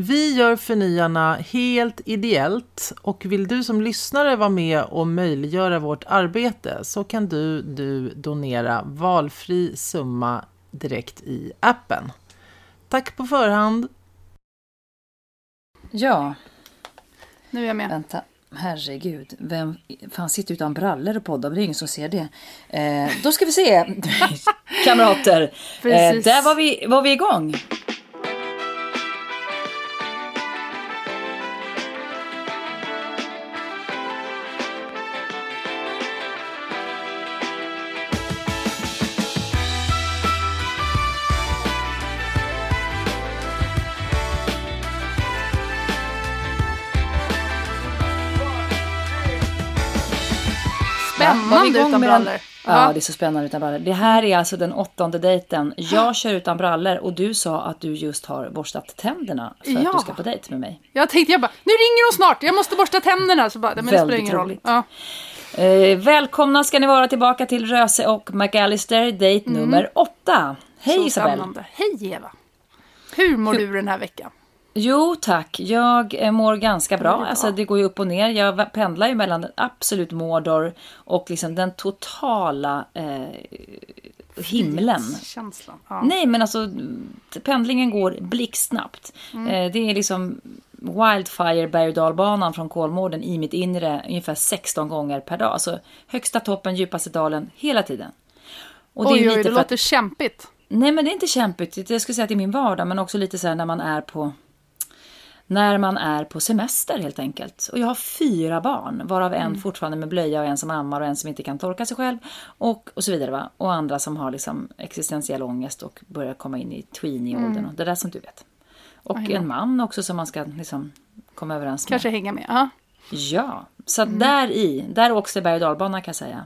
Vi gör Förnyarna helt ideellt och vill du som lyssnare vara med och möjliggöra vårt arbete så kan du, du donera valfri summa direkt i appen. Tack på förhand! Ja. Nu är jag med. Vänta. Herregud, vem fan sitter utan brallor och poddar? Det är ingen som ser det. Eh, då ska vi se, kamrater. Eh, där var vi, var vi igång. Utan brallor. Ja, det är så spännande utan brallor. Det här är alltså den åttonde dejten. Jag kör utan brallor och du sa att du just har borstat tänderna för Ja. att du ska på dejt med mig. Jag tänkte jag bara, nu ringer hon snart, jag måste borsta tänderna. Så bara, men det spelar Väldigt roll. roligt. Ja. Eh, välkomna ska ni vara tillbaka till Röse och McAllister, dejt nummer åtta. Hej Mm. Så Isabel! spännande. Hej Eva. Hur mår du den här veckan? Jo tack, jag eh, mår ganska bra. det är bra. Alltså det går ju upp och ner. Jag pendlar ju mellan absolut Mordor och liksom den totala eh, himlen. Ja. Nej men alltså pendlingen går blixtsnabbt. Mm. Eh, det är liksom Wildfire berg och dalbanan från Kolmården i mitt inre ungefär 16 gånger per dag. Alltså högsta toppen, djupaste dalen hela tiden. Och det är Oj, ju oj, det för låter att, kämpigt. Nej men det är inte kämpigt. Jag skulle säga att det är min vardag men också lite så här när man är på när man är på semester helt enkelt. Och jag har fyra barn, varav en Mm. fortfarande med blöja och en som ammar och en som inte kan torka sig själv. Och, och så vidare va. Och andra som har liksom existentiell ångest och börjar komma in i tweenie-åldern. Mm. och Det där som du vet. Och en man också som man ska liksom komma överens med. Kanske hänga med. Ja. Ja, så Mm. där i, där åks det berg och dalbana kan jag säga.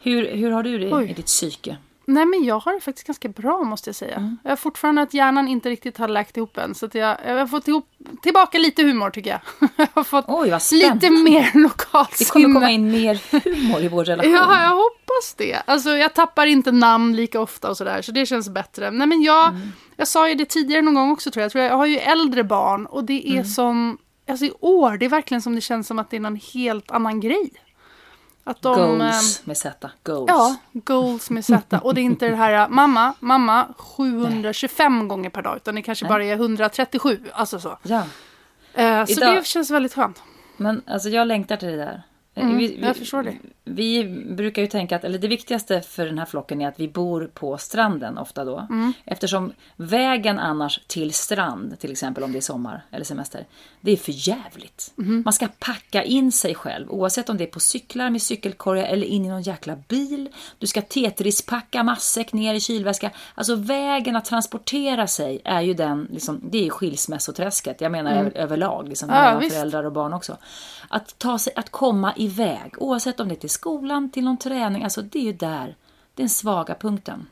Hur, hur har du det Oj. i ditt psyke? Nej men jag har det faktiskt ganska bra måste jag säga. Mm. Jag har fortfarande att hjärnan inte riktigt har läkt ihop än. Så att jag, jag har fått ihop, tillbaka lite humor tycker jag. jag har fått Oj, lite mer lokalt Det kommer komma in mer humor i vår relation. Ja, jag hoppas det. Alltså, jag tappar inte namn lika ofta och sådär, så det känns bättre. Nej, men jag, Mm. jag sa ju det tidigare någon gång också tror jag. jag, tror jag, jag har ju äldre barn och det är Mm. som, alltså i år, det är verkligen som det känns som att det är någon helt annan grej. Att de... Goals med Z. Goals. Ja, goals med Z. Och det är inte det här, mamma, mamma, 725 gånger per dag, utan det kanske bara är 137. Alltså så. ja. Eh, så Idag- det känns väldigt skönt. Men alltså jag längtar till det där. Eh, Mm, jag förstår det. Vi brukar ju tänka att, eller det viktigaste för den här flocken är att vi bor på stranden ofta då. Mm. Eftersom vägen annars till strand, till exempel om det är sommar eller semester, det är för jävligt. Mm. Man ska packa in sig själv, oavsett om det är på cyklar med cykelkorgar eller in i någon jäkla bil. Du ska Tetris-packa matsäck ner i kylväska. Alltså vägen att transportera sig är ju den, liksom, det är skilsmässoträsket. Jag menar över, överlag, liksom, Mm. Ja, mellan föräldrar och barn också. Att ta sig, att komma iväg, oavsett om det är till skolan, till någon träning, alltså det är ju där, den svaga punkten.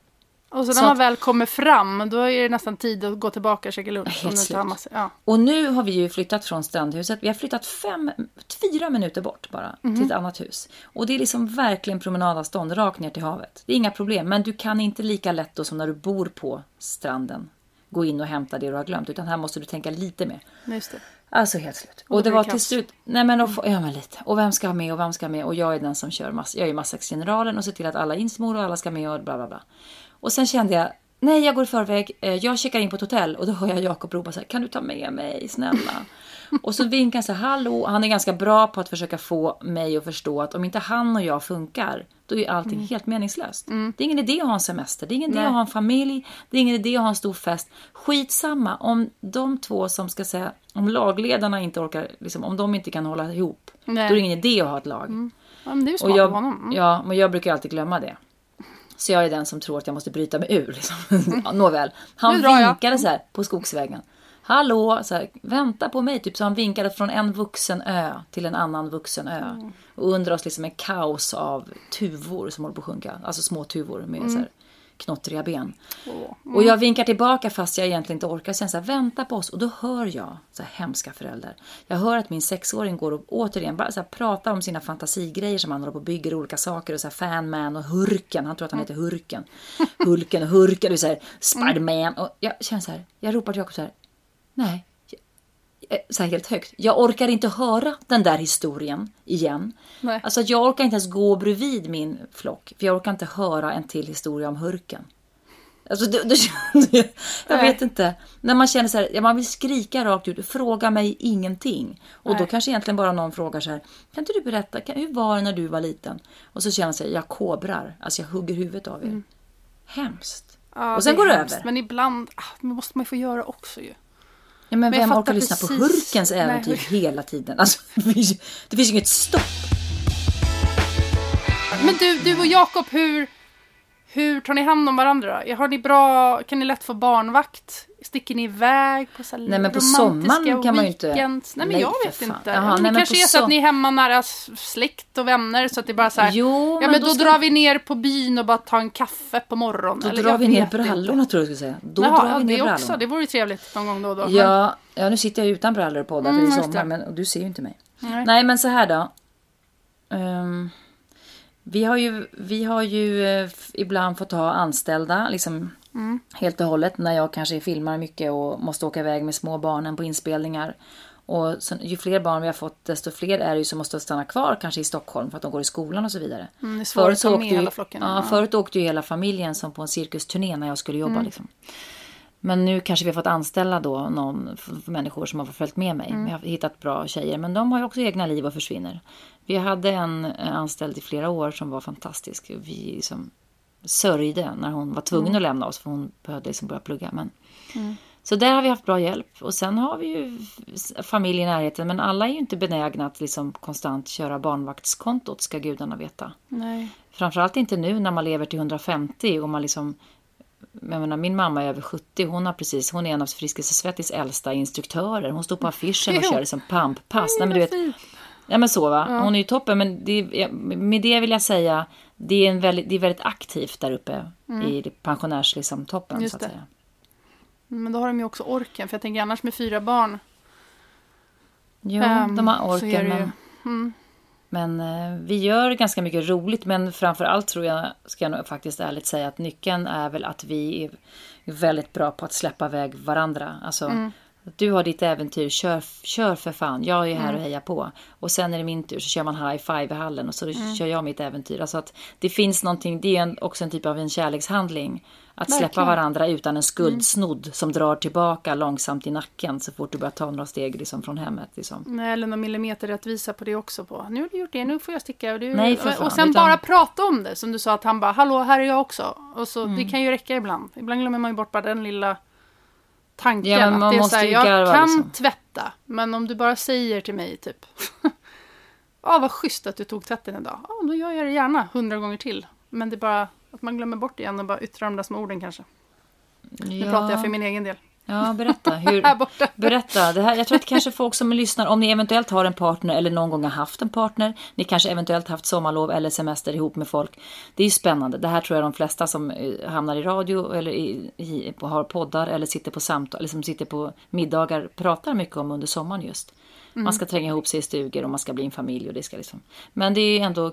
Och så Så när man att- väl kommer fram, då är det nästan tid att gå tillbaka och käka lunch. Helt slut. massa- Ja. Och nu har vi ju flyttat från strandhuset. Vi har flyttat fem, fyra minuter bort bara till ett annat hus. Och det är liksom verkligen promenadavstånd rakt ner till havet. Det är inga problem, men du kan inte lika lätt då som när du bor på stranden gå in och hämta det du har glömt. Utan här måste du tänka lite mer. Just det. Alltså helt slut. Och Och det var till slut, nej men, får, ja, men lite. Och vem ska ha med och vem ska ha med? Och jag är den som kör mass, jag är matsäcksgeneralen och ser till att alla insmor och alla ska med och bla bla bla. Och sen kände jag, nej jag går i förväg, eh, jag checkar in på ett hotell och då hör jag Jakob ropa så här, kan du ta med mig snälla? Och så vinkar han så hallå, han är ganska bra på att försöka få mig att förstå att om inte han och jag funkar, då är allting helt meningslöst. Det är ingen idé att ha en semester, det är ingen idé Nej. att ha en familj, det är ingen idé att ha en stor fest. Skitsamma om de två som ska säga, om lagledarna inte orkar, liksom, om de inte kan hålla ihop, Nej. då är det ingen idé att ha ett lag. Ja, men det är ju Och smart jag, av honom. Mm. ja, men jag brukar alltid glömma det. Så jag är den som tror att jag måste bryta mig ur. Liksom. Ja, Nåväl. Han vinkade så här på skogsvägen. Hallå, så här, vänta på mig. Typ så han vinkade från en vuxen ö till en annan vuxen ö. Mm. Och under oss liksom en kaos av tuvor som håller på att sjunka. Alltså små tuvor med Mm. så här, knottriga ben. Och jag vinkar tillbaka fast jag egentligen inte orkar. Sen så här, vänta på oss. Och då hör jag, så här, hemska föräldrar. Jag hör att min sexåring går och återigen bara så här, pratar om sina fantasigrejer som han håller på och bygger olika saker. Och så här, Fanman och Hurken. Han tror att han heter Hurken. Hulken och Hurken. Och så här, Spiderman. Och jag känner så här, jag ropar till Jakob så här. Nej, eh, så här helt högt. Jag orkar inte höra den där historien igen. Nej. Alltså jag orkar inte ens gå bredvid min flock. För jag orkar inte höra en till historia om hurken. Alltså, det, det, jag Nej. vet inte. När man känner så här, man vill skrika rakt ut, fråga mig ingenting. Och då Nej. kanske egentligen bara någon frågar så här, kan inte du berätta, kan, hur var det när du var liten? Och så känner man sig, jag kobrar, alltså jag hugger huvudet av er. Hemskt. Mm. Ja, och sen är går det hemskt, över. Men ibland ah, det måste man ju få göra också ju. Ja, men jag vem orkar lyssna på precis. Hurkens Nej, äventyr hur- hela tiden? Alltså, det, finns, ju- det finns ju inget stopp. Men du, du och Jakob, hur, hur tar ni hand om varandra? Har ni bra, kan ni lätt få barnvakt? Sticker ni iväg på så Nej, men på sommaren kan man ju inte- weekends? Nej men Nej, jag för vet inte. Men nej, det kanske är så att som- ni är hemma nära släkt och vänner så att det bara så här. Jo, ja men då då, ska- drar vi ner på byn och bara tar en kaffe på morgonen. Då Eller drar vi ner inte. brallorna tror jag du skulle säga. Då Jaha, drar ja, vi ner det brallorna. också. Det vore ju trevligt någon gång då och då. Ja, ja, nu sitter jag utan brallor på där för Mm, det är just sommar, men och du ser ju inte mig. Nej. Nej, men så här då. Ehm, vi har ju, vi har ju eh, ibland fått ha anställda liksom Mm. helt och hållet när jag kanske filmar mycket och måste åka iväg med små barnen på inspelningar. Och sen, ju fler barn vi har fått desto fler är det ju som måste stanna kvar kanske i Stockholm för att de går i skolan och så vidare. Mm, så med åkte ju- hela flocken. Ja, Ja. förut åkte ju hela familjen som på en cirkusturné när jag skulle jobba. Mm. Liksom. Men nu kanske vi har fått anställa då någon människor som har följt med mig. Mm. Jag har hittat bra tjejer, men de har ju också egna liv och försvinner. Vi hade en eh, anställd i flera år som var fantastisk. Vi liksom sörjde när hon var tvungen Mm. att lämna oss för hon behövde liksom börja plugga. Men... Så där har vi haft bra hjälp. Och sen har vi ju familj i närheten, men alla är ju inte benägna att liksom konstant köra barnvaktskontot, ska gudarna veta. Nej. Framförallt inte nu när man lever till 150 och man liksom jag menar, min mamma är över 70, hon har precis, hon är en av Friskis och Svettis äldsta instruktörer. Hon står på affischen och kör liksom pamppass. Nej, men du vet, ja men så va, hon är ju toppen. Men det, med det vill jag säga, det är, en väldigt, det är väldigt aktivt där uppe i pensionärs liksom, toppen Just så att det. säga. Men då har de ju också orken. För jag tänker annars med fyra barn. Jo, ehm, de har orken men, men eh, vi gör ganska mycket roligt. Men framför allt tror jag, ska jag nog faktiskt ärligt säga, att nyckeln är väl att vi är väldigt bra på att släppa iväg varandra. Alltså, Mm. Du har ditt äventyr, kör, kör för fan. Jag är här Mm. och hejar på. Och sen är det min tur, så kör man high five i hallen och så Mm. kör jag mitt äventyr. Alltså att det finns någonting, det är en, också en typ av en kärlekshandling. Att släppa Verkligen. Mm. varandra utan en skuldsnodd som drar tillbaka långsamt i nacken så fort du börjar ta några steg liksom, från hemmet. Liksom. Nej, eller någon millimeter rättvisa på det också. på. Nu har du gjort det, nu får jag sticka. Och, du, Nej, för fan, och sen utan- bara prata om det. Som du sa att han bara, hallå, här är jag också. Och så, Mm. Det kan ju räcka ibland. Ibland glömmer man ju bort bara den lilla tanken. Ja, att det är så här, jag garva, kan liksom. tvätta. Men om du bara säger till mig typ, ja vad schysst att du tog tvätten idag. Ja, då gör jag det gärna hundra gånger till. Men det är bara att man glömmer bort igen och bara yttrar de där små orden kanske. Nu pratar jag för min egen del. Ja, berätta. Hur, Här borta. berätta. Det här, jag tror att kanske folk som lyssnar, om ni eventuellt har en partner eller någon gång har haft en partner, ni kanske eventuellt haft sommarlov eller semester ihop med folk. Det är ju spännande. Det här tror jag de flesta som eh, hamnar i radio eller i, i, har poddar eller sitter på samtal, eller som sitter på middagar pratar mycket om under sommaren just. Man ska tränga ihop sig i stugor och man ska bli en familj och det ska liksom. Men det är ändå,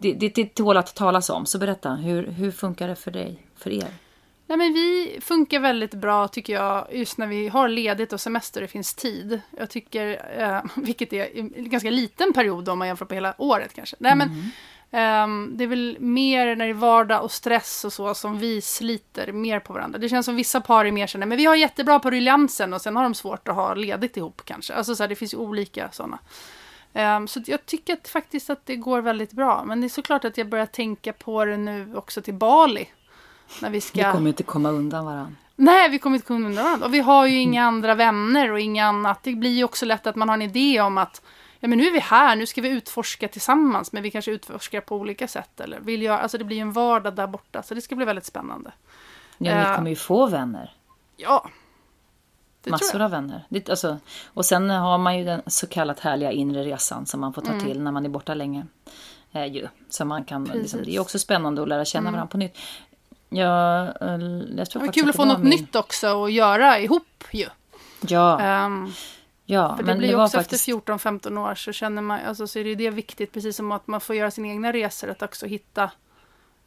det, det, det tål att talas om. Så berätta, hur, hur funkar det för dig, för er? Nej, men vi funkar väldigt bra tycker jag just när vi har ledigt och semester och det finns tid. Jag tycker, eh, vilket är en ganska liten period om man jämför på hela året kanske. Nej, men, ehm, det är väl mer när det är vardag och stress och så som vi sliter mer på varandra. Det känns som vissa par är mer sådana, men vi har jättebra på ruljansen och sen har de svårt att ha ledigt ihop kanske. Alltså så här, det finns ju olika sådana. Ehm, så jag tycker att, faktiskt att det går väldigt bra. Men det är såklart att jag börjar tänka på det nu också till Bali. När vi ska... Vi kommer inte komma undan varandra. Nej, vi kommer inte kunna undra varandra. Och vi har ju inga andra vänner och inga annat. Det blir ju också lätt att man har en idé om att ja, men nu är vi här, nu ska vi utforska tillsammans, men vi kanske utforskar på olika sätt. Eller vill jag, alltså det blir ju en vardag där borta, så det ska bli väldigt spännande. Ja, Eh, ni kommer ju få vänner. Ja, Massor av vänner. Det, alltså, och sen har man ju den så kallat härliga inre resan som man får ta Mm. till när man är borta länge. Eh, ju. Så man kan, liksom. Mm. det är också spännande att lära känna varandra på nytt. Eh, jag tror Det var kul att få något min- nytt också att göra ihop ju. Ja, Ehm, ja för det blir det ju också faktiskt... efter 14-15 år så känner man, alltså så är det det viktigt, precis som att man får göra sina egna resor, att också hitta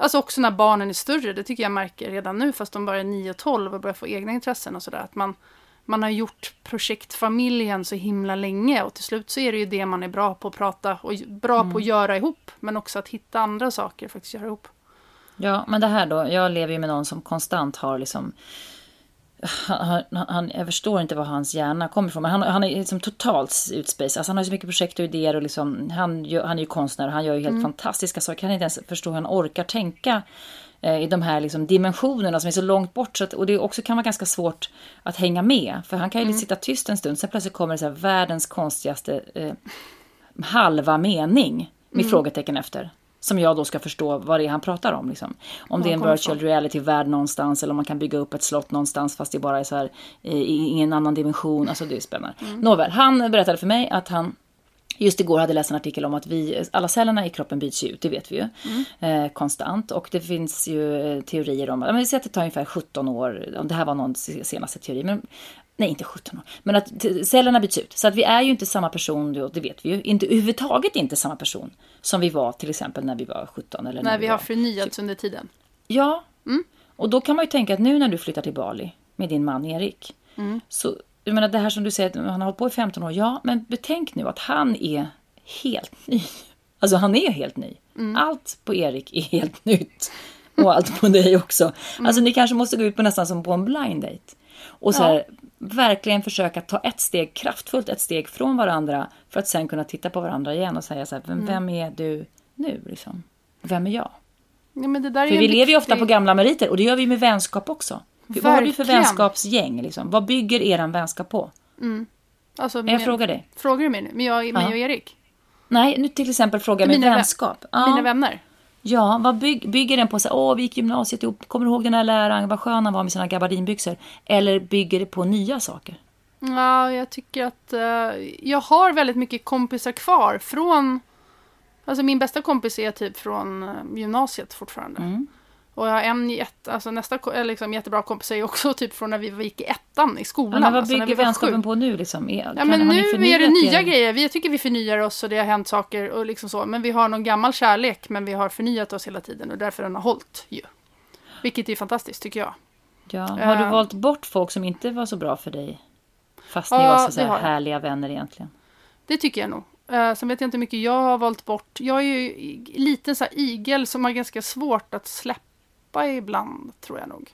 Alltså också när barnen är större, det tycker jag märker redan nu, fast de bara är 9 och 12 och börjar få egna intressen och sådär. Att man, man har gjort projektfamiljen så himla länge och till slut så är det ju det man är bra på att prata och bra på att göra ihop. Men också att hitta andra saker att faktiskt göra ihop. Ja, men det här då. Jag lever ju med någon som konstant har liksom han, han, jag förstår inte var hans hjärna kommer ifrån. Men han, han är liksom totalt utspaced. Alltså han har så mycket projekt och idéer. Och liksom, han, han är ju konstnär och han gör ju helt fantastiska saker. Jag kan inte ens förstå hur han orkar tänka eh, i de här liksom, dimensionerna som är så långt bort. Så att, och det också kan vara ganska svårt att hänga med. För han kan ju mm. sitta tyst en stund. Sen plötsligt kommer det så här, världens konstigaste eh, halva mening med mm. frågetecken efter. Som jag då ska förstå vad det är han pratar om. Liksom. Om det är en virtual reality-värld någonstans eller om man kan bygga upp ett slott någonstans fast det bara är så här i, en annan dimension. Alltså det är spännande. Mm. Nåväl, han berättade för mig att han Just igår hade jag läst en artikel om att vi, alla cellerna i kroppen byts ut, det vet vi ju. Mm. Eh, konstant. Och det finns ju teorier om, vi säger att det tar ungefär 17 år, om det här var någon senaste teori, men Nej, inte 17 år. Men att cellerna byts ut. Så att vi är ju inte samma person, då, det vet vi ju. Inte överhuvudtaget inte samma person som vi var till exempel när vi var 17. Eller när, när vi, vi har förnyats under tiden. Ja, mm. och då kan man ju tänka att nu när du flyttar till Bali med din man Erik. Mm. Så, jag menar det här som du säger, att han har hållit på i 15 år. Ja, men betänk nu att han är helt ny. Alltså han är helt ny. Mm. Allt på Erik är helt nytt. Och allt på dig också. Mm. Alltså ni kanske måste gå ut på nästan som på en blind date. Och så här, verkligen försöka ta ett steg, kraftfullt ett steg från varandra för att sen kunna titta på varandra igen och säga så här, vem, mm. vem är du nu liksom? Vem är jag? Ja, men det där för vi lever ju ofta på gamla meriter och det gör vi med vänskap också. Verkligen. Vad har du för vänskapsgäng? Liksom? Vad bygger er vänskap på? Mm. Alltså, jag men, frågar dig. Frågar du mig nu? Med jag, mig och Erik? Nej, nu till exempel frågar jag med vänskap. Vä mina vänner? Ja, vad byg, bygger den på? Så, Åh, vi gick gymnasiet ihop. Kommer du ihåg den här läraren? Vad skön han var med sina gabardinbyxor. Eller bygger det på nya saker? Ja, jag tycker att uh, jag har väldigt mycket kompisar kvar från... Alltså min bästa kompis är typ från uh, gymnasiet fortfarande. Mm. Och jag har en jätte, alltså nästa liksom, jättebra kompis är också typ från när vi gick i ettan i skolan. Ja, vad alltså, bygger alltså vänskapen på nu liksom? Är, ja, men nu är det nya er? grejer. Vi tycker vi förnyar oss och det har hänt saker och liksom så. Men vi har någon gammal kärlek, men vi har förnyat oss hela tiden och därför den har hållit ju. Vilket är fantastiskt tycker jag. Ja, har du uh, valt bort folk som inte var så bra för dig? Fast ni ja, var så, så här härliga vänner egentligen. Det tycker jag nog. Uh, sen vet jag inte hur mycket jag har valt bort. Jag är ju liten så här igel som har ganska svårt att släppa släppa ibland, tror jag nog.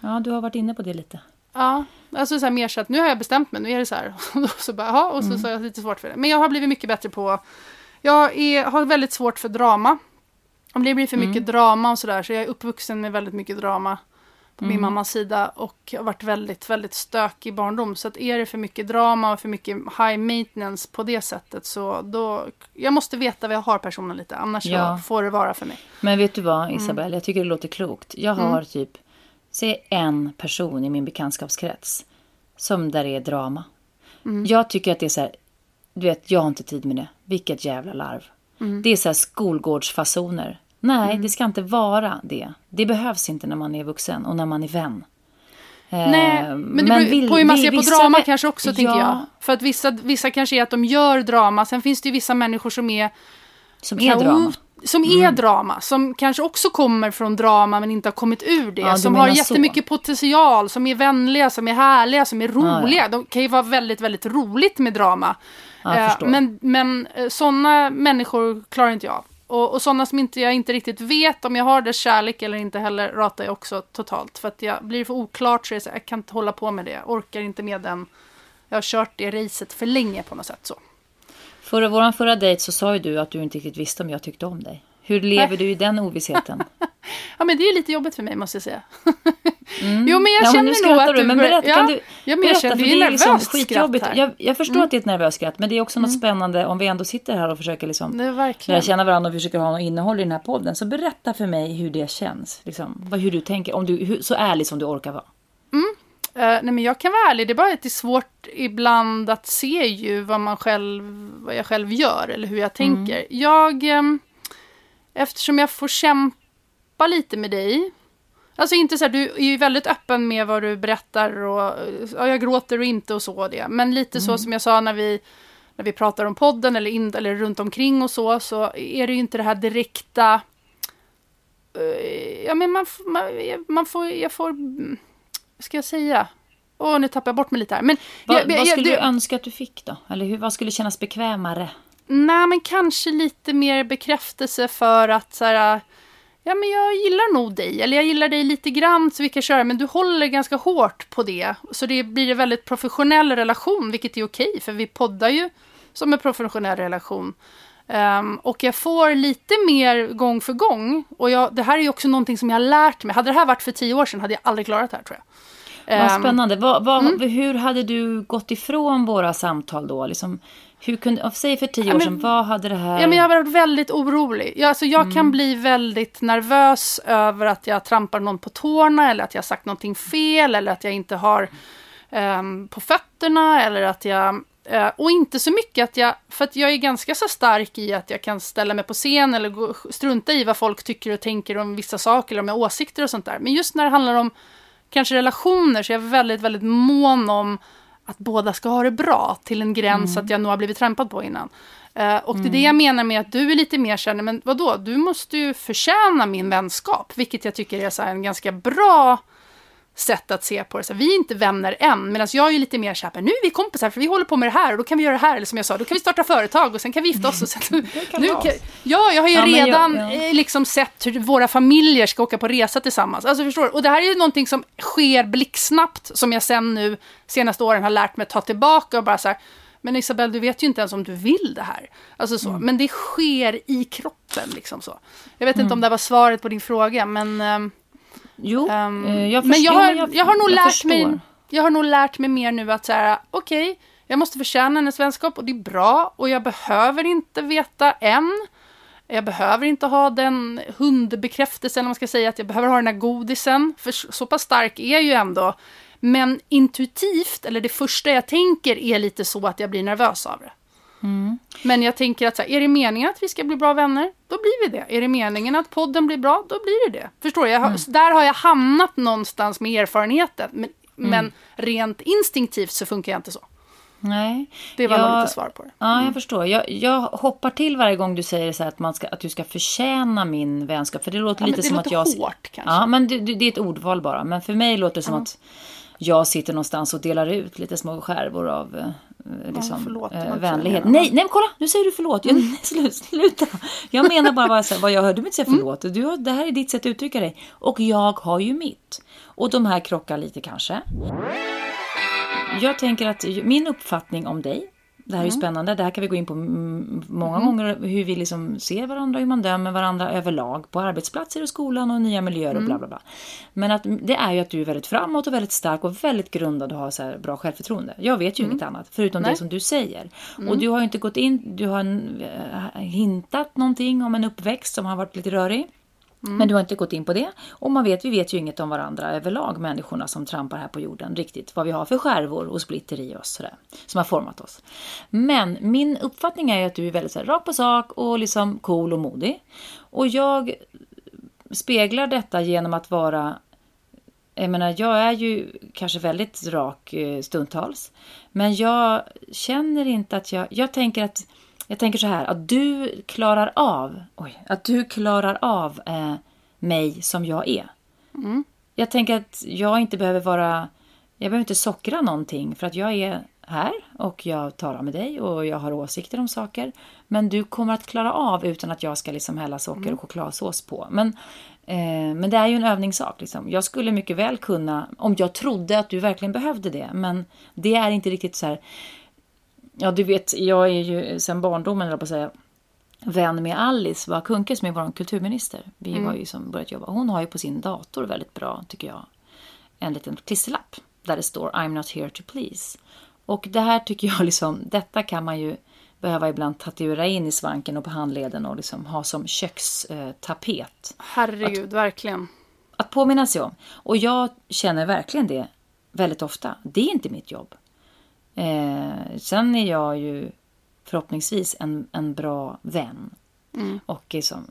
Ja, du har varit inne på det lite. Ja, alltså så här mer så att nu har jag bestämt mig, nu är det så här. Och så bara, aha, och så, mm. så har jag lite svårt för det. Men jag har blivit mycket bättre på, jag är, har väldigt svårt för drama. Om det blir för mycket mm. drama och sådär, så jag är uppvuxen med väldigt mycket drama på mm. min mammas sida och har varit väldigt, väldigt stökig barndom. Så att är det för mycket drama och för mycket high maintenance på det sättet så då... Jag måste veta vad jag har personen lite, annars ja. får det vara för mig. Men vet du vad mm. Isabelle, mm. jag tycker det låter klokt. Jag har mm. typ, säg en person i min bekantskapskrets som där är drama. Mm. Jag tycker att det är så här, du vet, jag har inte tid med det. Vilket jävla larv. Mm. Det är så här skolgårdsfasoner. Nej, mm. det ska inte vara det. Det behövs inte när man är vuxen och när man är vän. Nej, eh, men det beror på hur man ser på drama kanske också, ja. tänker jag. För att vissa, vissa kanske är att de gör drama. Sen finns det ju vissa människor som är... Som är drama. Som mm. är drama, som kanske också kommer från drama men inte har kommit ur det. Ja, som har jättemycket så. potential, som är vänliga, som är härliga, som är roliga. Ja, De kan ju vara väldigt, väldigt roligt med drama. Eh, men men eh, sådana människor klarar inte jag av. Och, och sådana som inte, jag inte riktigt vet om jag har deras kärlek eller inte heller ratar jag också totalt. För att jag blir för oklart så, så jag kan inte hålla på med det. Jag orkar inte med den. Jag har kört det racet för länge på något sätt så. För vår förra dejt så sa ju du att du inte riktigt visste om jag tyckte om dig. Hur lever du i den ovissheten? ja, men det är lite jobbigt för mig måste jag säga. mm. Jo, men jag ja, känner men nog att du... Men berätta, ja, kan du ja, men berätta, för det är liksom skitjobbigt. Jag, jag förstår mm. att det är ett nervöst skratt, men det är också något mm. spännande om vi ändå sitter här och försöker liksom lära känna varandra och försöker ha något innehåll i den här podden. Så berätta för mig hur det känns. Liksom, hur du tänker, om du, hur, så ärlig som du orkar vara. Mm. Uh, nej men jag kan vara ärlig, det är bara att det är svårt ibland att se ju vad man själv, vad jag själv gör eller hur jag tänker. Mm. Jag, um, eftersom jag får kämpa lite med dig. Alltså inte så här, du är ju väldigt öppen med vad du berättar och ja, jag gråter och inte och så det. Men lite mm. så som jag sa när vi, när vi pratar om podden eller, in, eller runt omkring och så, så är det ju inte det här direkta... Uh, ja men man, man, man får, jag får, vad ska jag säga? Åh, nu tappar jag bort mig lite här. Men Vad, jag- vad jag- skulle det- du önska att du fick då? Eller hur, vad skulle kännas bekvämare? Nej, men kanske lite mer bekräftelse för att så här, ja men jag gillar nog dig, eller jag gillar dig lite grann så vi kan köra, men du håller ganska hårt på det. Så det blir en väldigt professionell relation, vilket är okej, för vi poddar ju som en professionell relation. Ehm, och jag får lite mer gång för gång. Och jag, det här är ju också någonting som jag har lärt mig. Hade det här varit för tio år sedan hade jag aldrig klarat det här tror jag. Vad Ehm, spännande. Vad, vad, mm. Hur hade du gått ifrån våra samtal då? Liksom, hur kunde, säg för tio Ja, år men- sedan, vad hade det här... Ja, men jag har varit väldigt orolig. Jag, alltså, jag kan bli väldigt nervös över att jag trampar någon på tårna eller att jag har sagt någonting fel eller att jag inte har ehm, på fötterna eller att jag... eh, och inte så mycket att jag... För att jag är ganska så stark i att jag kan ställa mig på scen eller gå, strunta i vad folk tycker och tänker om vissa saker eller om jag har åsikter och sånt där. Men just när det handlar om kanske relationer så är jag väldigt, väldigt mån om att båda ska ha det bra till en gräns att jag nog har blivit trampad på innan. Eh, och det är det jag menar med att du är lite mer känner, men vadå, du måste ju förtjäna min vänskap, vilket jag tycker är så en ganska bra sätt att se på det. Så vi är inte vänner än, medan jag är ju lite mer så här, nu är vi kompisar för vi håller på med det här och då kan vi göra det här, eller som jag sa, då kan vi starta företag och sen kan vi gifta oss. Och sen, kan nu kan, ja, jag har ju Ja, men jag- redan ja. eh, liksom sett hur våra familjer ska åka på resa tillsammans. Alltså förstår du? Och det här är ju någonting som sker blixtsnabbt, som jag sen nu senaste åren har lärt mig att ta tillbaka och bara så här, men Isabelle, du vet ju inte ens om du vill det här. Alltså så. Men det sker i kroppen, liksom så. Jag vet inte om det var svaret på din fråga, men... Jo, eh, jag men förstår. jag har, jag, jag har nog jag lärt förstår. mig... Jag har nog lärt mig mer nu att så här, okej, jag måste förtjäna hennes vänskap och det är bra och jag behöver inte veta än. Jag behöver inte ha den hundbekräftelsen, om man ska säga att jag behöver ha den här godisen, för så så pass stark är jag ju ändå. Men intuitivt, eller det första jag tänker är lite så att jag blir nervös av det. Men jag tänker att så här, är det meningen att vi ska bli bra vänner, då blir vi det. Är det meningen att podden blir bra, då blir det det. Förstår du? Jag har, Där har jag hamnat någonstans med erfarenheten. Men, men rent instinktivt så funkar jag inte så. Nej. Det var jag, nog lite svar på det. Ja, jag förstår. Jag, jag hoppar till varje gång du säger så här att, man ska, att du ska förtjäna min vänskap. För det låter Ja, lite det som låter att jag... hårt kanske. Ja, men det, det det är ett ordval bara. Men för mig låter det som att jag sitter någonstans och delar ut lite små skärvor av liksom, förlåt, det var eh, vänlighet. Nej, nej, men kolla! Nu säger du förlåt. Jag, sluta, sluta. Jag menar bara vad jag, vad jag hörde. Du behöver inte Mm. säga förlåt. Du har, det här är ditt sätt att uttrycka dig. Och jag har ju mitt. Och de här krockar lite kanske. Jag tänker att min uppfattning om dig, det här är ju Mm. spännande, det här kan vi gå in på mm, många gånger, hur vi liksom ser varandra, hur man dömer varandra överlag på arbetsplatser och skolan och nya miljöer och Mm. bla bla bla. Men att, det är ju att du är väldigt framåt och väldigt stark och väldigt grundad och har så här bra självförtroende. Jag vet ju inget annat, förutom Mm. Nej. det som du säger. Och du har ju inte gått in, du har eh, hintat någonting om en uppväxt som har varit lite rörig. Mm. Men du har inte gått in på det. Och man vet, vi vet ju inget om varandra överlag, människorna som trampar här på jorden, riktigt. Vad vi har för skärvor och splitter i oss, sådär, som har format oss. Men min uppfattning är ju att du är väldigt sådär, rak rakt på sak och liksom cool och modig. Och jag speglar detta genom att vara jag menar, jag är ju kanske väldigt rak eh, stundtals. Men jag känner inte att jag... Jag tänker att... Jag tänker så här, att du klarar av... Oj, att du klarar av eh, mig som jag är. Jag tänker att jag inte behöver vara... Jag behöver inte sockra någonting för att jag är här och jag talar med dig och jag har åsikter om saker. Men du kommer att klara av utan att jag ska liksom hälla socker och chokladsås på. Men, eh, men det är ju en övningssak. Liksom. Jag skulle mycket väl kunna, om jag trodde att du verkligen behövde det. Men det är inte riktigt så här... Ja, du vet, jag är ju sen barndomen, på att säga, vän med Alice Bah Kuhnke som är vår kulturminister. Vi har ju som börjat jobba. Hon har ju på sin dator väldigt bra, tycker jag, en liten klisterlapp där det står I'm not here to please. Och det här tycker jag liksom, detta kan man ju behöva ibland tatuera in i svanken och på handleden och liksom ha som kökstapet. Herregud, verkligen. Att påminna sig om. Och jag känner verkligen det väldigt ofta. Det är inte mitt jobb. Eh, sen är jag ju förhoppningsvis en, en bra vän. Och liksom,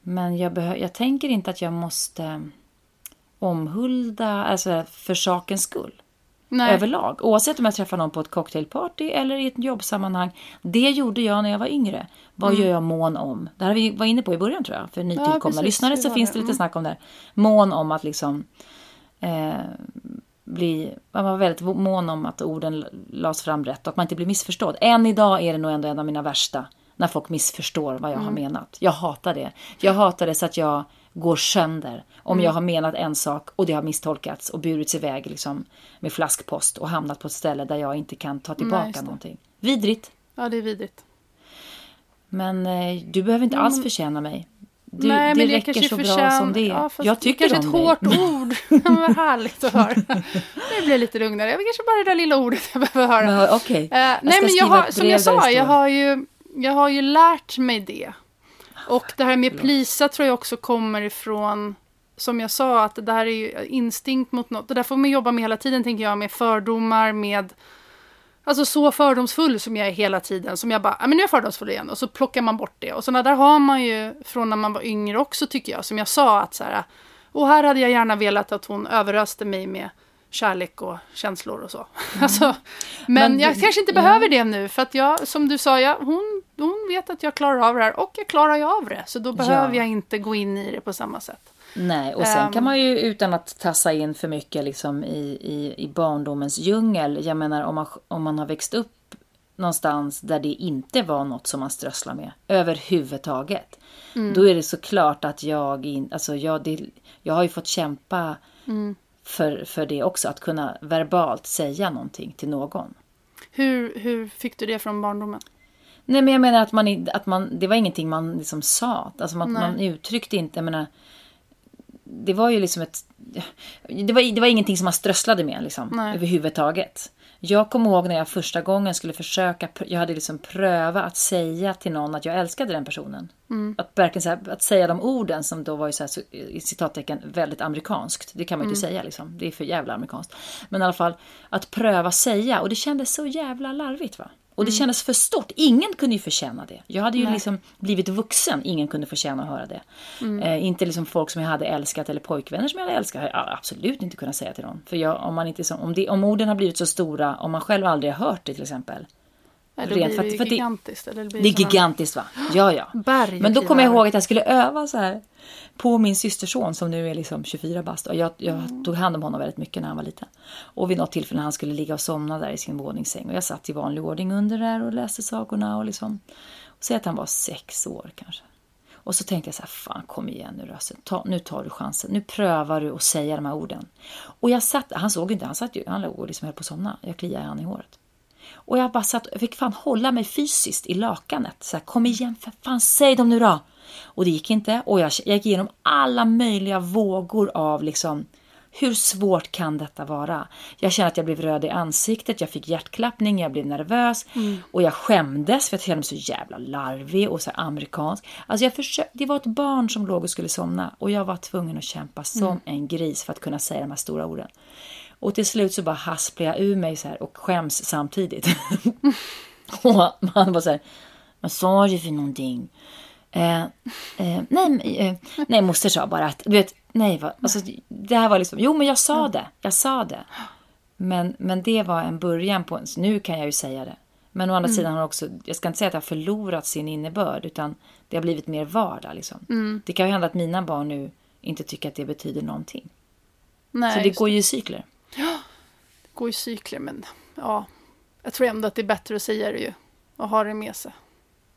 men jag, behö- jag tänker inte att jag måste omhulda alltså för sakens skull. Nej. Överlag. Oavsett om jag träffar någon på ett cocktailparty eller i ett jobbsammanhang. Det gjorde jag när jag var yngre. Vad gör jag mån om? Det här vi var inne på i början tror jag. För nytillkomna precis, lyssnare så finns det. det lite Mm. snack om det här. Mån om att liksom eh, bli, man var väldigt mån om att orden lades fram rätt och att man inte blir missförstådd. Än idag är det nog ändå en av mina värsta, när folk missförstår vad jag har menat. Jag hatar det. Jag hatar det så att jag går sönder. Om jag har menat en sak och det har misstolkats och burits iväg liksom, med flaskpost och hamnat på ett ställe där jag inte kan ta tillbaka det. någonting. Vidrigt. Ja, det är vidrigt. Men eh, du behöver inte alls förtjäna mig. Du, Nej, det men det räcker kanske så bra som det är. Ja, jag tycker det är kanske dig. ett hårt ord. Vad härligt att höra. Det blir lite lugnare. Jag kanske bara det där lilla ordet jag behöver höra. Men, Okej, Eh, nej, jag ska men jag har, som jag det sa, jag har, ju, jag har ju lärt mig det. Och det här med plisa tror jag också kommer ifrån, som jag sa, att det här är ju instinkt mot något. Det där får man jobba med hela tiden, tänker jag, med fördomar, med... Alltså så fördomsfull som jag är hela tiden, som jag bara, men nu är jag fördomsfull igen, och så plockar man bort det. Och sådana där har man ju från när man var yngre också, tycker jag, som jag sa, att så här, och här hade jag gärna velat att hon överöste mig med kärlek och känslor och så. Alltså, men, Men jag du- kanske inte ja. behöver det nu, för att jag, som du sa, jag, hon, hon vet att jag klarar av det här, och jag klarar ju av det. Så då behöver jag inte gå in i det på samma sätt. Nej, och sen Ehm. kan man ju utan att tassa in för mycket liksom i, i, i barndomens djungel. Jag menar om man, om man har växt upp någonstans där det inte var något som man strösslar med överhuvudtaget. Mm. Då är det såklart att jag, in, alltså jag, det, jag har ju fått kämpa Mm. För, för det också. Att kunna verbalt säga någonting till någon. Hur, hur fick du det från barndomen? Nej men jag menar att man, att man det var ingenting man liksom sa. Alltså man, man uttryckte inte, jag menar. Det var ju liksom ett, det var, det var ingenting som man strösslade med liksom. Överhuvudtaget. Jag kommer ihåg när jag första gången skulle försöka, jag hade liksom prövat att säga till någon att jag älskade den personen. Att verkligen här, att säga de orden som då var ju så här, i citattecken väldigt amerikanskt. Det kan man ju inte säga liksom. Det är för jävla amerikanskt. Men i alla fall att pröva säga och det kändes så jävla larvigt va. Och det kändes för stort. Ingen kunde ju förtjäna det. Jag hade ju liksom blivit vuxen. Ingen kunde förtjäna att höra det. Eh, inte liksom folk som jag hade älskat eller pojkvänner som jag hade älskat. hade Jag absolut inte kunnat säga till dem. För jag, om, man inte, om, det, om orden har blivit så stora, om man själv aldrig har hört det till exempel. Eller Rent blir för det ju för det- gigantiskt? Eller blir Det är gigantiskt va? Ja, ja. berg Men då kommer jag ihåg att jag skulle öva så här på min systerson som nu är liksom 24 bast. Och jag, jag Mm. tog hand om honom väldigt mycket när han var liten. Och vid något tillfälle när han skulle ligga och somna där i sin våningssäng. Och jag satt i vanlig ordning under där och läste sagorna och liksom. Och säg att han var sex år kanske. Och så tänkte jag så här, fan kom igen nu Rösen, ta, nu tar du chansen. Nu prövar du att säga de här orden. Och jag satt, han såg inte, han satt ju, han låg och liksom höll på att somna. Jag kliade han i håret. Och jag bara satt, jag fick fan hålla mig fysiskt i lakanet. Så här, kom igen för fan, säg dem nu då. Och det gick inte. Och jag, jag gick igenom alla möjliga vågor av liksom, hur svårt kan detta vara? Jag kände att jag blev röd i ansiktet, jag fick hjärtklappning, jag blev nervös och jag skämdes för jag kände mig så jävla larvig och så amerikansk. Alltså jag försökte, det var ett barn som låg och skulle somna och jag var tvungen att kämpa som en gris för att kunna säga de här stora orden. Och till slut så bara hasplar jag ur mig så här och skäms samtidigt. och man bara så här, vad sa du för någonting? Eh, eh, nej, eh, nej, moster sa bara att, du vet, nej, va, alltså, det här var liksom, jo men jag sa det, jag sa det. Men, men det var en början på, så nu kan jag ju säga det. Men å andra sidan har också, jag ska inte säga att det har förlorat sin innebörd, utan det har blivit mer vardag. Liksom. Det kan ju hända att mina barn nu inte tycker att det betyder någonting. Nej, Så det går ju i cykler. Går i cykler, men ja. Jag tror ändå att det är bättre att säga det ju. Och ha det med sig.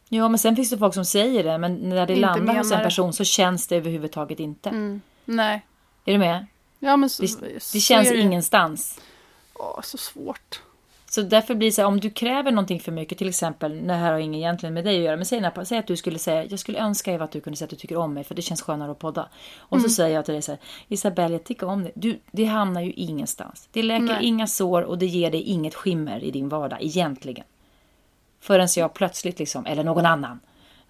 Ja, men sen finns det folk som säger det, men när det Inte landar hos menar en det. person så känns det överhuvudtaget inte. Mm. Nej. Är du med? Ja, men så, Det, så det känns är det. ingenstans. Åh, så svårt. Så därför blir det så här, om du kräver någonting för mycket, till exempel, det här har inget egentligen med dig att göra, men säg, när- säg att du skulle säga, jag skulle önska Eva att du kunde säga att du tycker om mig, för det känns skönare att podda. Och så säger jag till dig så här, Isabelle, jag tycker om dig. Du, det hamnar ju ingenstans. Det läker Nej. inga sår och det ger dig inget skimmer i din vardag, egentligen. Förrän jag plötsligt, liksom, eller någon annan,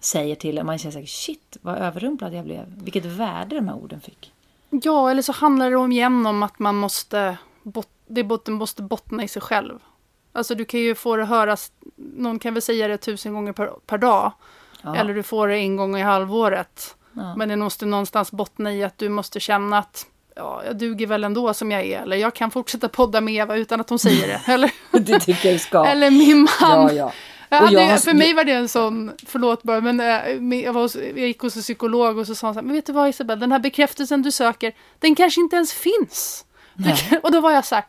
säger till, och man känner så här, shit, vad överrumplad jag blev. Vilket värde de här orden fick. Ja, eller så handlar det om igen om att man måste, bot, det måste bottna i sig själv. Alltså du kan ju få det höras, någon kan väl säga det tusen gånger per, per dag. Ja. Eller du får det en gång i halvåret. Ja. Men det måste någonstans bottna i att du måste känna att ja, jag duger väl ändå som jag är. Eller jag kan fortsätta podda med Eva utan att hon säger det. Eller, Det tycker jag ska. eller min man. ja, ja. Jag hade, jag har- För mig var det en sån, förlåt bara, men eh, jag, var hos, jag gick hos en psykolog och så sa han så här, men vet du vad Isabel, den här bekräftelsen du söker, den kanske inte ens finns. Kan- Och då var jag så här,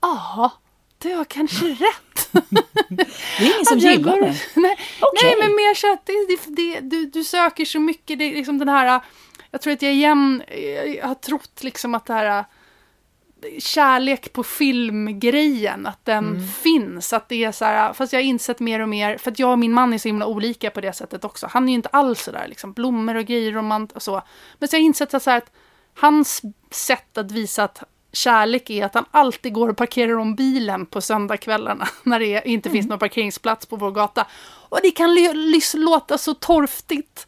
ja, du har kanske rätt. Det är ingen som gillar det. Nej, Okej. nej, men mer så att det, det, du, du söker så mycket, det är liksom den här, jag tror att jag igen jag har trott liksom att det här kärlek på film-grejen, att den Mm. finns. Att det är så här, fast jag har insett mer och mer, för att jag och min man är så himla olika på det sättet också. Han är ju inte alls så där, liksom blommor och grejer romant och så. Men så har jag insett att, så här, att hans sätt att visa att kärlek är att han alltid går och parkerar om bilen på söndagskvällarna när det inte finns någon parkeringsplats på vår gata. Och det kan låta så torftigt.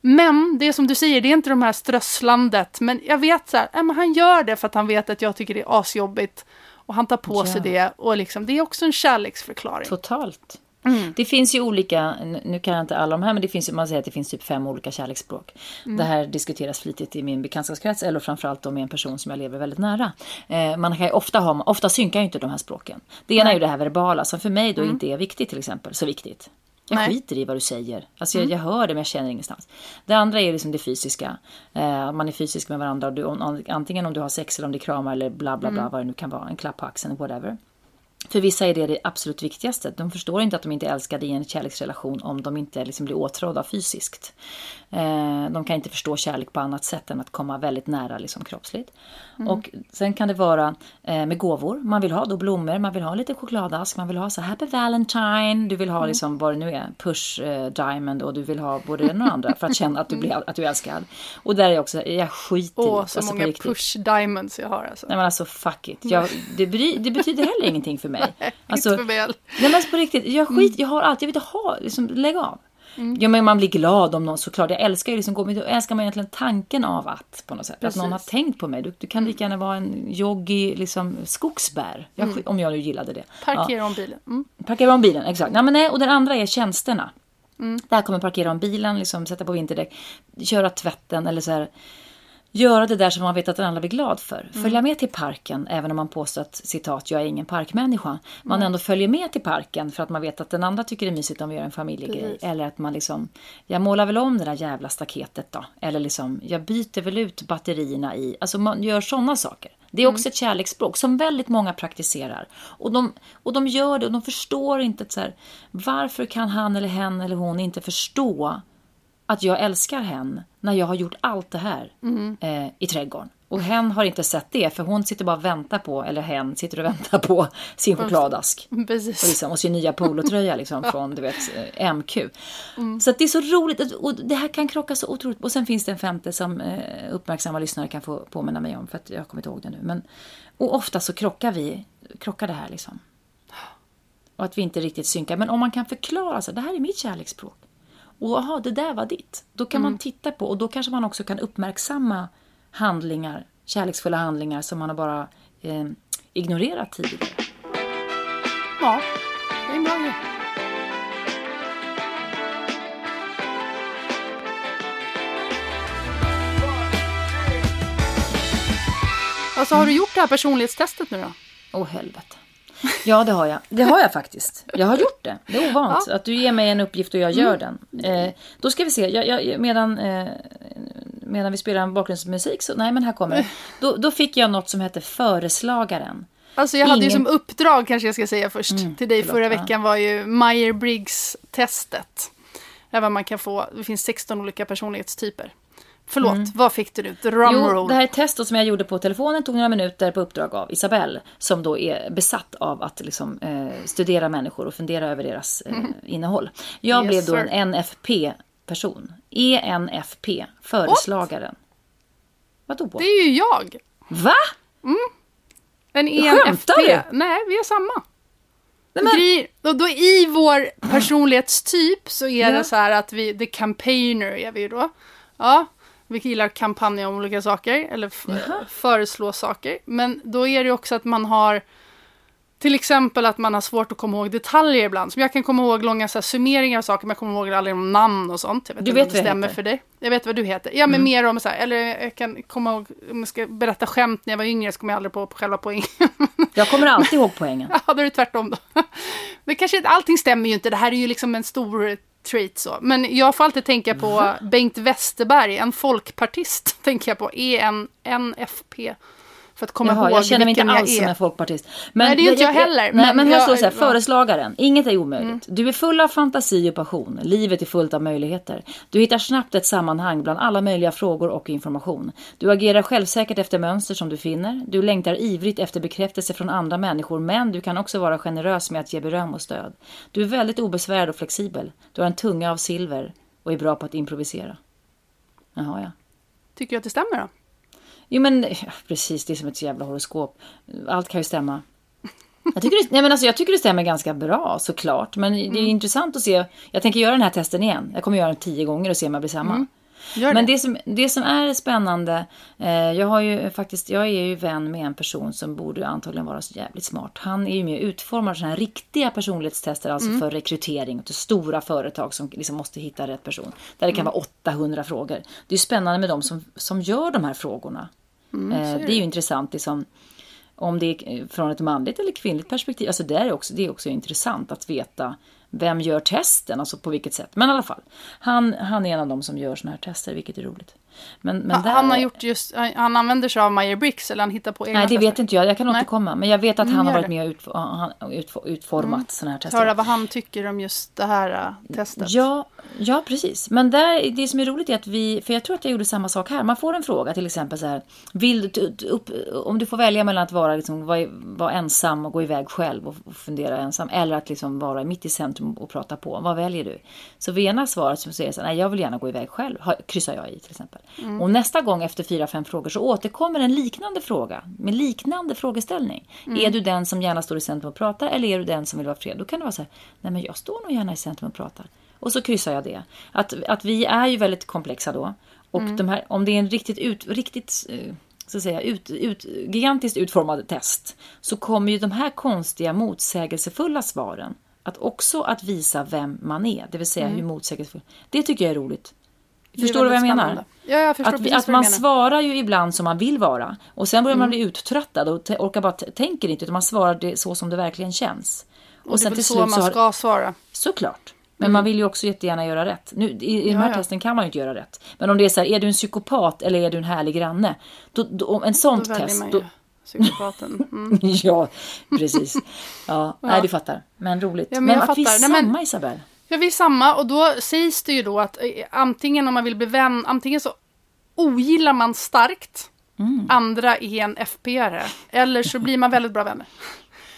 Men det är som du säger, det är inte de här strösslandet. Men jag vet så här, äh, men han gör det för att han vet att jag tycker det är asjobbigt. Och han tar på sig Ja. det. Och liksom, det är också en kärleksförklaring. Totalt. Mm. Det finns ju olika, nu kan jag inte alla de här, men det finns man säger att det finns typ fem olika kärleksspråk. Mm. Det här diskuteras flitigt i min bekantskapskrets eller framförallt då med en person som jag lever väldigt nära. Eh, man kan ju ofta ha, ofta synkar ju inte de här språken. Det ena är ju det här verbala som för mig då inte är viktigt till exempel, så viktigt. Jag Mm. Nej. skiter i vad du säger. Alltså jag, jag hör det men jag känner ingenstans. Det andra är liksom det fysiska. Eh, man är fysisk med varandra. Du, om, antingen om du har sex eller om är kramar eller bla bla bla vad det nu kan vara. En klapp på axeln, whatever. För vissa är det det absolut viktigaste. De förstår inte att de inte är älskade i en kärleksrelation om de inte liksom blir åtrådda fysiskt. Eh, de kan inte förstå kärlek på annat sätt än att komma väldigt nära liksom kroppsligt. Och sen kan det vara eh, med gåvor. Man vill ha då blommor, man vill ha lite chokladask, man vill ha så happy valentine, du vill ha liksom vad det nu är, push eh, diamond och du vill ha både det ena och det andra för att känna att du, blir, att du är älskad. Och där är jag också, jag skiter. Åh, så alltså många push diamonds jag har alltså. Nej men alltså fuck it. Jag, det, det betyder heller ingenting för mig. Alltså, Inte för heller. Nej men alltså på riktigt, jag skit, jag har allt, jag vill inte ha, liksom lägg av. Ja men man blir glad om någon såklart, jag älskar ju liksom gå, men då älskar man egentligen tanken av att på något sätt. Att någon har tänkt på mig. Du, du kan lika gärna vara en yogi, liksom skogsbär. Jag, skit- Om jag nu gillade det. Ja. Parkera om bilen. Mm. Parkera om bilen, exakt. Ja, men nej, och den andra är tjänsterna. Där kommer parkera om bilen, liksom, sätta på vinterdäck, köra tvätten eller så här. Göra det där som man vet att den andra blir glad för. Följa med till parken, även om man påstår att citat, jag är ingen parkmänniska. Man ändå följer med till parken för att man vet att den andra tycker det är mysigt om vi gör en familjegrej. Precis. Eller att man liksom, jag målar väl om det där jävla staketet då. Eller liksom, jag byter väl ut batterierna i, alltså man gör sådana saker. Det är också ett kärleksspråk som väldigt många praktiserar. Och de, och de gör det och de förstår inte så här, varför kan han eller hen eller hon inte förstå att jag älskar hen när jag har gjort allt det här eh, i trädgården. Och hen har inte sett det för hon sitter bara och väntar på, eller hen sitter och väntar på sin chokladask. Och, Precis. liksom, och sin nya polotröja liksom, från du vet, eh, MQ. Så att det är så roligt och det här kan krocka så otroligt. Och sen finns det en femte som eh, uppmärksamma lyssnare kan få påminna mig om för att jag kommer inte ihåg det nu. Men, och ofta så krockar vi, krockar det här liksom. Och att vi inte riktigt synkar. Men om man kan förklara så det här är mitt kärleksspråk. Och aha, det där var ditt. Då kan man titta på och då kanske man också kan uppmärksamma handlingar, kärleksfulla handlingar som man har bara eh, ignorerat tidigare. Ja, det är en bra grej. Alltså har du gjort det här personlighetstestet nu då? Åh helvete. Ja, det har jag. Det har jag faktiskt. Jag har gjort det. Det är ovant att du ger mig en uppgift och jag gör den. Eh, då ska vi se. Jag, jag, medan, eh, medan vi spelar en bakgrundsmusik så... Nej, men här kommer det. Då, då fick jag något som hette Föreslagaren. Alltså jag hade ju Ingen- som uppdrag, kanske jag ska säga först, till dig förlåt, förra ja. veckan var ju Meyer-Briggs-testet. Där man kan få, det finns 16 olika personlighetstyper. Förlåt, vad fick du nu? Jo, Drumroll. det här är ett test då som jag gjorde på telefonen, tog några minuter på uppdrag av Isabelle, som då är besatt av att liksom, eh, studera människor och fundera över deras eh, innehåll. Jag. Yes, blev då sir. en NFP-person. ENFP, föreslagaren. Vadå? Det är ju jag! Va? En Skämtar ENFP. du? Nej, vi är samma. Nej, men, Grej, och då i vår personlighetstyp så är Ja. det så här att vi, the campaigner är vi ju då. Ja, vi gillar att kampanja om olika saker eller Jaha. föreslå saker. Men då är det också att man har till exempel att man har svårt att komma ihåg detaljer ibland. Som jag kan komma ihåg långa så här, summeringar av saker men jag kommer ihåg aldrig om namn och sånt. Jag vet Du vet vad det stämmer heter. för dig. Jag vet vad du heter. Ja men mer om så här, eller jag kan komma ihåg, om jag ska berätta skämt när jag var yngre så kommer jag aldrig på själva poängen. jag kommer alltid ihåg poängen. Ja, då är det tvärtom då. Men kanske inte, allting stämmer ju inte. Det här är ju liksom en stor trait så. Men jag får alltid tänka på Bengt Westerberg, en folkpartist, tänker jag på. E EN, NFP. För att komma Jaha, ihåg jag känner mig inte alls jag som en folkpartist. Nej, det är inte jag heller, nej, men men här jag- står det så här. Mm. föreslagaren. Inget är omöjligt. Du är full av fantasi och passion. Livet är fullt av möjligheter. Du hittar snabbt ett sammanhang bland alla möjliga frågor och information. Du agerar självsäkert efter mönster som du finner. Du längtar ivrigt efter bekräftelse från andra människor, men du kan också vara generös med att ge beröm och stöd. Du är väldigt obesvärad och flexibel. Du har en tunga av silver och är bra på att improvisera. Jaha, ja. Tycker du att det stämmer då? Jo men precis, det är som ett jävla horoskop. Allt kan ju stämma. Jag tycker, det, nej, men alltså, jag tycker det stämmer ganska bra såklart. Men det är Mm. intressant att se. Jag tänker göra den här testen igen. Jag kommer göra den tio gånger och se om jag blir samma. Mm. Gör Men det. det som, det som är spännande, eh, jag har ju faktiskt, jag är ju vän med en person som borde antagligen vara så jävligt smart. Han är ju med och utformar sådana här riktiga personlighetstester, alltså Mm. för rekrytering till stora företag som liksom måste hitta rätt person. Där det kan Mm. vara 800 frågor. Det är ju spännande med de som, som gör de här frågorna. Mm, eh, det är ju intressant liksom, om det är från ett manligt eller kvinnligt perspektiv. Alltså det är också, det är också intressant att veta vem gör testen, alltså på vilket sätt. Men i alla fall, han, han är en av de som gör såna här tester, vilket är roligt. Men, men Han, där, han har gjort just, han använder sig av Meyer Briggs eller han hittar på egna Nej, det tester. vet inte jag. Jag kan återkomma. Men jag vet att Mm, han har varit med och utf- utf- utformat såna här tester. Höra vad han tycker om just det här äh, testet. Ja, ja, precis. Men där, det som är roligt är att vi, för jag tror att jag gjorde samma sak här. Man får en fråga till exempel så här. Vill du, upp, om du får välja mellan att vara, liksom, vara, vara ensam och gå iväg själv och, och fundera ensam. Eller att liksom vara mitt i centrum och prata på. Vad väljer du? Så vid ena svaret så säger jag så här, nej jag vill gärna gå iväg själv. Kryssar jag i till exempel. Och nästa gång efter fyra, fem frågor så återkommer en liknande fråga. Med liknande frågeställning. Är du den som gärna står i centrum och pratar eller är du den som vill vara fred? Då kan det vara så här, nej men jag står nog gärna i centrum och pratar. Och så kryssar jag det. Att, att vi är ju väldigt komplexa då. Och de här, om det är en riktigt, ut, riktigt eh, så att säga, ut, ut, gigantiskt utformad test så kommer ju de här konstiga motsägelsefulla svaren att också att visa vem man är. Det vill säga hur motsägelsefull. Det tycker jag är roligt. Förstår du vad jag menar? Ja, jag förstår Att, vi, att man menar. svarar ju ibland som man vill vara. Och sen börjar man Mm. bli uttröttad och orkar bara tänker inte utan man svarar det så som det verkligen känns. Och, Och det är väl så man så har, ska svara. Såklart. Men man vill ju också jättegärna göra rätt. Nu, I i de här ja. testen kan man ju inte göra rätt. Men om det är så här, är du en psykopat eller är du en härlig granne? Då, då, om en Då sånt väljer test. man Då, psykopaten. Mm. ja, precis. Ja, Nej, du fattar. Men roligt. Ja, men men att vi är fattar. Nej, samma men- Isabel. Ja, vi är samma och då sägs det ju då att eh, antingen om man vill bli vän, antingen så ogillar man starkt andra är en FP-are eller så blir man väldigt bra vänner.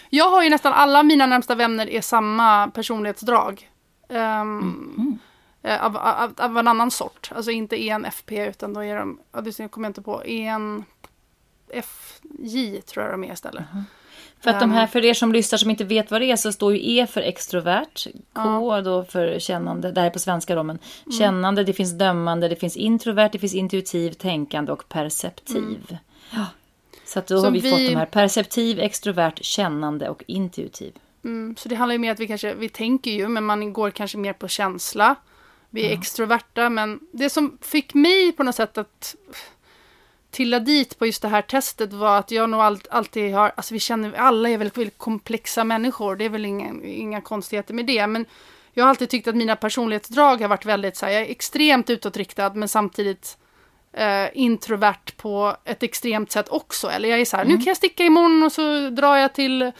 Jag har ju nästan alla mina närmsta vänner är samma personlighetsdrag. Ehm, eh, av, av, av en annan sort. Alltså inte ENFP utan då är de, ja, det kommer jag inte på, ENFJ tror jag de är istället. För att de Ehm. här, för er som lyssnar som inte vet vad det är så står ju E för extrovert, K då för kännande, det här är på svenska då men Mm. kännande, det finns dömande, det finns introvert, det finns intuitiv, tänkande och perceptiv. Ja. Så att då har Mm. Som vi, vi- fått de här perceptiv, extrovert, kännande och intuitiv. Mm, så det handlar ju mer att vi kanske, vi tänker ju, men man går kanske mer på känsla. Vi är extroverta, men det som fick mig på något sätt att trilla dit på just det här testet var att jag nog all, alltid har, alltså vi känner, alla är väldigt, väldigt komplexa människor, det är väl inga, inga konstigheter med det, men jag har alltid tyckt att mina personlighetsdrag har varit väldigt så här, jag är extremt utåtriktad, men samtidigt eh, introvert på ett extremt sätt också. Eller jag är så här, nu kan jag sticka imorgon och så drar jag till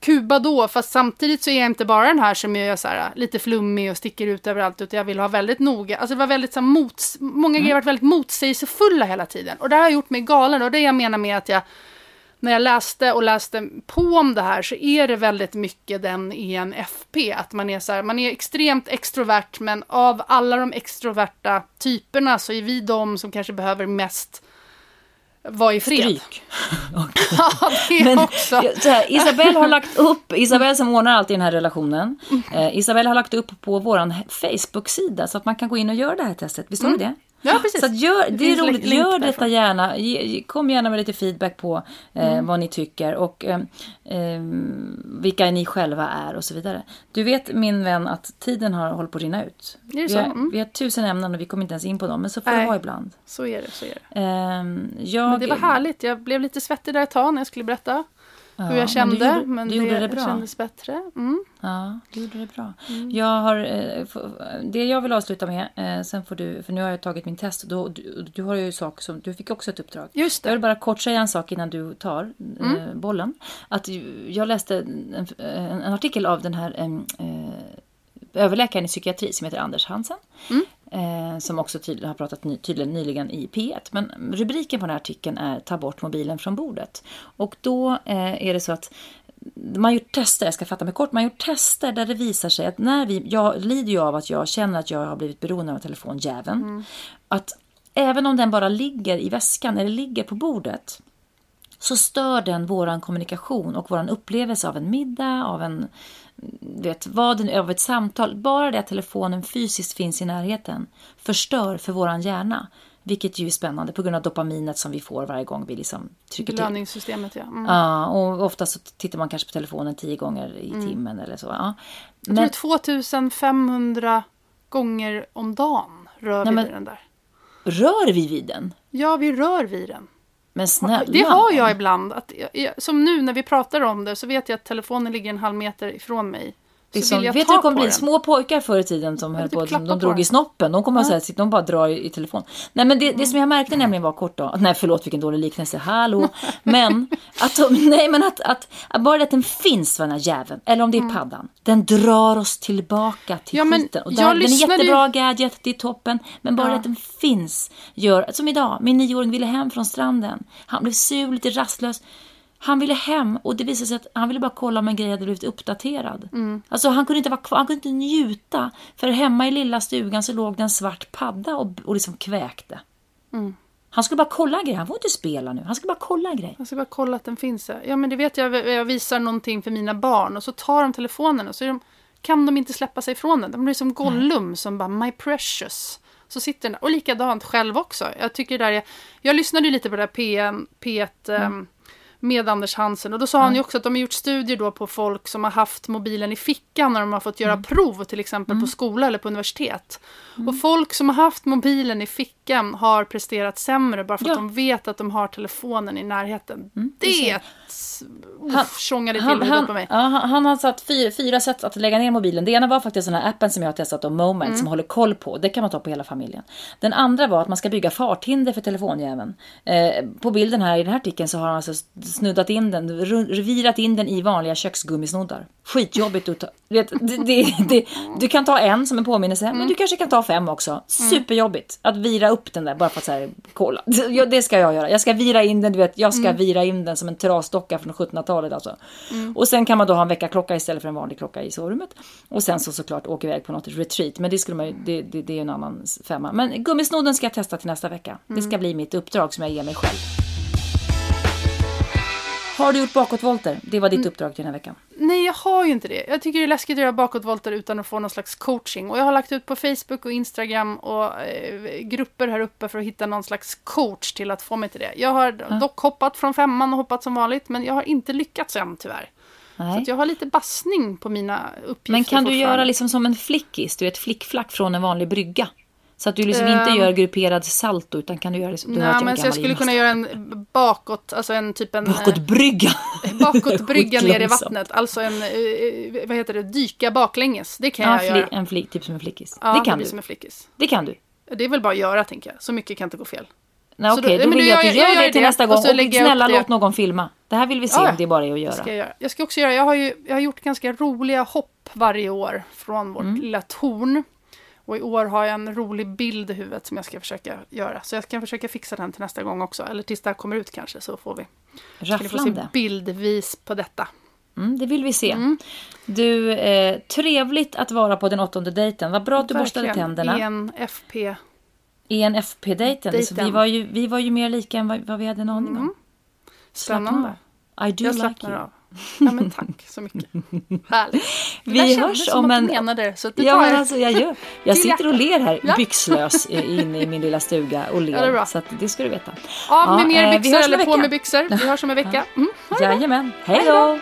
Kuba då, fast samtidigt så är jag inte bara den här som är så här, lite flummig och sticker ut överallt, utan jag vill ha väldigt noga, alltså det var väldigt så här, mots, många grejer har varit väldigt motsägelsefulla hela tiden. Och det här har gjort mig galen, och det jag menar med att jag när jag läste och läste på om det här så är det väldigt mycket den ENFP. Att man är så här, man är extremt extrovert men av alla de extroverta typerna så är vi de som kanske behöver mest vara i fred. Stryk. Ja, det Men, också. här, Isabelle har lagt upp, Isabelle som ordnar alltid den här relationen. Eh, Isabelle har lagt upp på vår Facebook-sida så att man kan gå in och göra det här testet. Visst har du det? Ja, precis. Så gör, det, är finns roligt, gör detta gärna. Ge, kom gärna med lite feedback på eh, Mm. vad ni tycker och eh, eh, vilka ni själva är och så vidare. Du vet min vän att tiden har hållit på att rinna ut. Är det vi, så? har, Mm. vi har tusen ämnen och vi kommer inte ens in på dem, men så får det vara ibland. Så är det, så är det. Jag, Men det var härligt, jag blev lite svettig där ett tag när jag skulle berätta. Ja, hur men jag du kände. Men, du gjorde det bra. kändes bättre. Mm. Ja, du gjorde det bra. Jag har, eh, det jag vill avsluta med, eh, sen får du, för nu har jag tagit min test då, du, du har ju saker som, du fick också ett uppdrag. Just Jag det. vill bara kort säga en sak innan du tar eh, bollen. Att jag läste en, en, en artikel av den här eh, överläkaren i psykiatri som heter Anders Hansen. Eh, som också tydligen har pratat ny, tydligen nyligen i P1. Men rubriken på den här artikeln är Ta bort mobilen från bordet. Och då eh, är det så att man har gjort tester, jag ska fatta mig kort, man har gjort tester där det visar sig att när vi, jag lider ju av att jag känner att jag har blivit beroende av telefonjäveln. Att även om den bara ligger i väskan eller ligger på bordet så stör den våran kommunikation och våran upplevelse av en middag, av en vet, vad den, av ett samtal. Bara det att telefonen fysiskt finns i närheten förstör för våran hjärna. Vilket ju är spännande på grund av dopaminet som vi får varje gång vi liksom trycker till. Belöningssystemet, ja. Mm. Ja, och ofta så tittar man kanske på telefonen tio gånger i Mm. timmen eller så. Ja. Jag tror Men, det är 2500 gånger om dagen rör Nej, vi men- vid den där. rör vi vid den? Ja, vi rör vid den. Men snälla. Det har jag ibland. Att som nu när vi pratar om det så vet jag att telefonen ligger en halv meter ifrån mig. Det som, vet du, det kommer bli den. små pojkar förr i tiden som höll på, de på drog i snoppen. De kommer att säga att de bara drar i, i telefon. Nej men det, det som jag märkte nämligen var kort då, nej förlåt vilken dålig liknelse, hallå. Men att, de, nej, men att, att, att bara det att den finns den här jäveln, eller om det är paddan, den drar oss tillbaka till Mm. Ja, men skiten. Och där, den är lyssnade ju- jättebra gadget, det är toppen. Men bara Ja. att den finns gör, som idag, min nioåring ville hem från stranden. Han blev sur, lite rastlös. Han ville hem och det visade sig att han ville bara kolla om en grej hade blivit uppdaterad. Mm. Alltså han kunde inte vara kvar, han kunde inte njuta. För hemma i lilla stugan så låg det en svart padda och, och liksom kväkte. Mm. Han skulle bara kolla en grej, han får inte spela nu. Han skulle bara kolla en grej. Jag ska bara kolla att den finns där. Ja, men det vet jag. Jag visar någonting för mina barn och så tar de telefonen och så de, kan de inte släppa sig från den. De blir som Gollum som bara My precious. Så sitter den där. Och likadant själv också. Jag tycker det där är, Jag lyssnade ju lite på det där P1, P1 ehm, med Anders Hansen och då sa han ju också att de har gjort studier då på folk som har haft mobilen i fickan när de har fått göra prov till exempel på skola eller på universitet. Och folk som har haft mobilen i fickan har presterat sämre bara för Ja. att de vet att de har telefonen i närheten. det ser det uff, tjongade till huvudet på mig. ja, han, han har satt fyra, fyra sätt att lägga ner mobilen. Det ena var faktiskt den här appen som jag har testat om Moment Mm. som håller koll på. Det kan man ta på hela familjen. Den andra var att man ska bygga farthinder för telefonjäveln. Eh, på bilden här i den här artikeln så har han alltså snuddat in den, ru- virat in den i vanliga köksgummisnoddar. Skitjobbigt att ta. Vet, det, det, det, du kan ta en som en påminnelse, Mm. men du kanske kan ta fem också. Superjobbigt att vira upp den där bara för att så här, kolla. Det ska jag göra. Jag ska vira in den, du vet, jag ska vira in den som en trasdocka från 1700-talet alltså. Och sen kan man då ha en väckarklocka istället för en vanlig klocka i sovrummet. Och sen så såklart åka iväg på något retreat. Men det skulle man ju, det, det, det är en annan femma. Men gummisnodden ska jag testa till nästa vecka. Det ska bli mitt uppdrag som jag ger mig själv. Har du gjort bakåtvolter? Det var ditt uppdrag till den här veckan. Nej, jag har ju inte det. Jag tycker det är läskigt att göra bakåtvolter utan att få någon slags coaching. Och jag har lagt ut på Facebook och Instagram och eh, grupper här uppe för att hitta någon slags coach till att få mig till det. Jag har dock hoppat från femman och hoppat som vanligt, men jag har inte lyckats än tyvärr. Så Nej. att jag har lite bassning på mina uppgifter Men kan du göra liksom som en flickis? Du är ett flickflack från en vanlig brygga. Så att du liksom inte Ehm. gör grupperad salto utan kan du göra det som... du Nej, är men så jag skulle kunna göra en bakåt, alltså en typ en... eh, Bakåtbrygga! bakåtbrygga ner i Skitlångsamt. vattnet. Alltså en, eh, eh, vad heter det, dyka baklänges. Det kan Ja, jag göra. en flick, typ som en flickis. Ja, det kan du. som en flickis. Det kan du. Det är väl bara att göra, tänker jag. Så mycket kan inte gå fel. Nej, okej, då- då, men vill då jag att gör du jag- gör jag det gör till det, nästa och gång. Och upp snälla låt någon filma. Det här vill vi se Ja, om det bara är att göra. Ska jag, göra. jag ska också göra, jag har ju jag har gjort ganska roliga hopp varje år från vårt Mm. lilla torn. Och i år har jag en rolig bild i huvudet som jag ska försöka göra. Så jag kan försöka fixa den till nästa gång också. Eller tills det här kommer ut kanske så får vi. Ska ni få se Rafflande. bildvis på detta. Mm, det vill vi se. Mm. Du, eh, trevligt att vara på den åttonde dejten. Vad bra att du borstade Verkligen. tänderna. En FP. ENFP-dejten. Så vi, var ju, vi var ju mer lika än vad, vad vi hade en aning om. Slappna Spännande. I do Jag like you. av. Ja men tack så mycket. Härligt. Det Vi hörs om att en- du menade det. Så det Ja, men jag. alltså jag gör. Jag sitter och ler här Ja. byxlös inne i min lilla stuga och Ja, det är ler. bra. så att det ska du veta. Av med Ja, mer eh, byxor eller på med byxor. Vi hörs om en vecka. Mm. Jajamän. Hej då!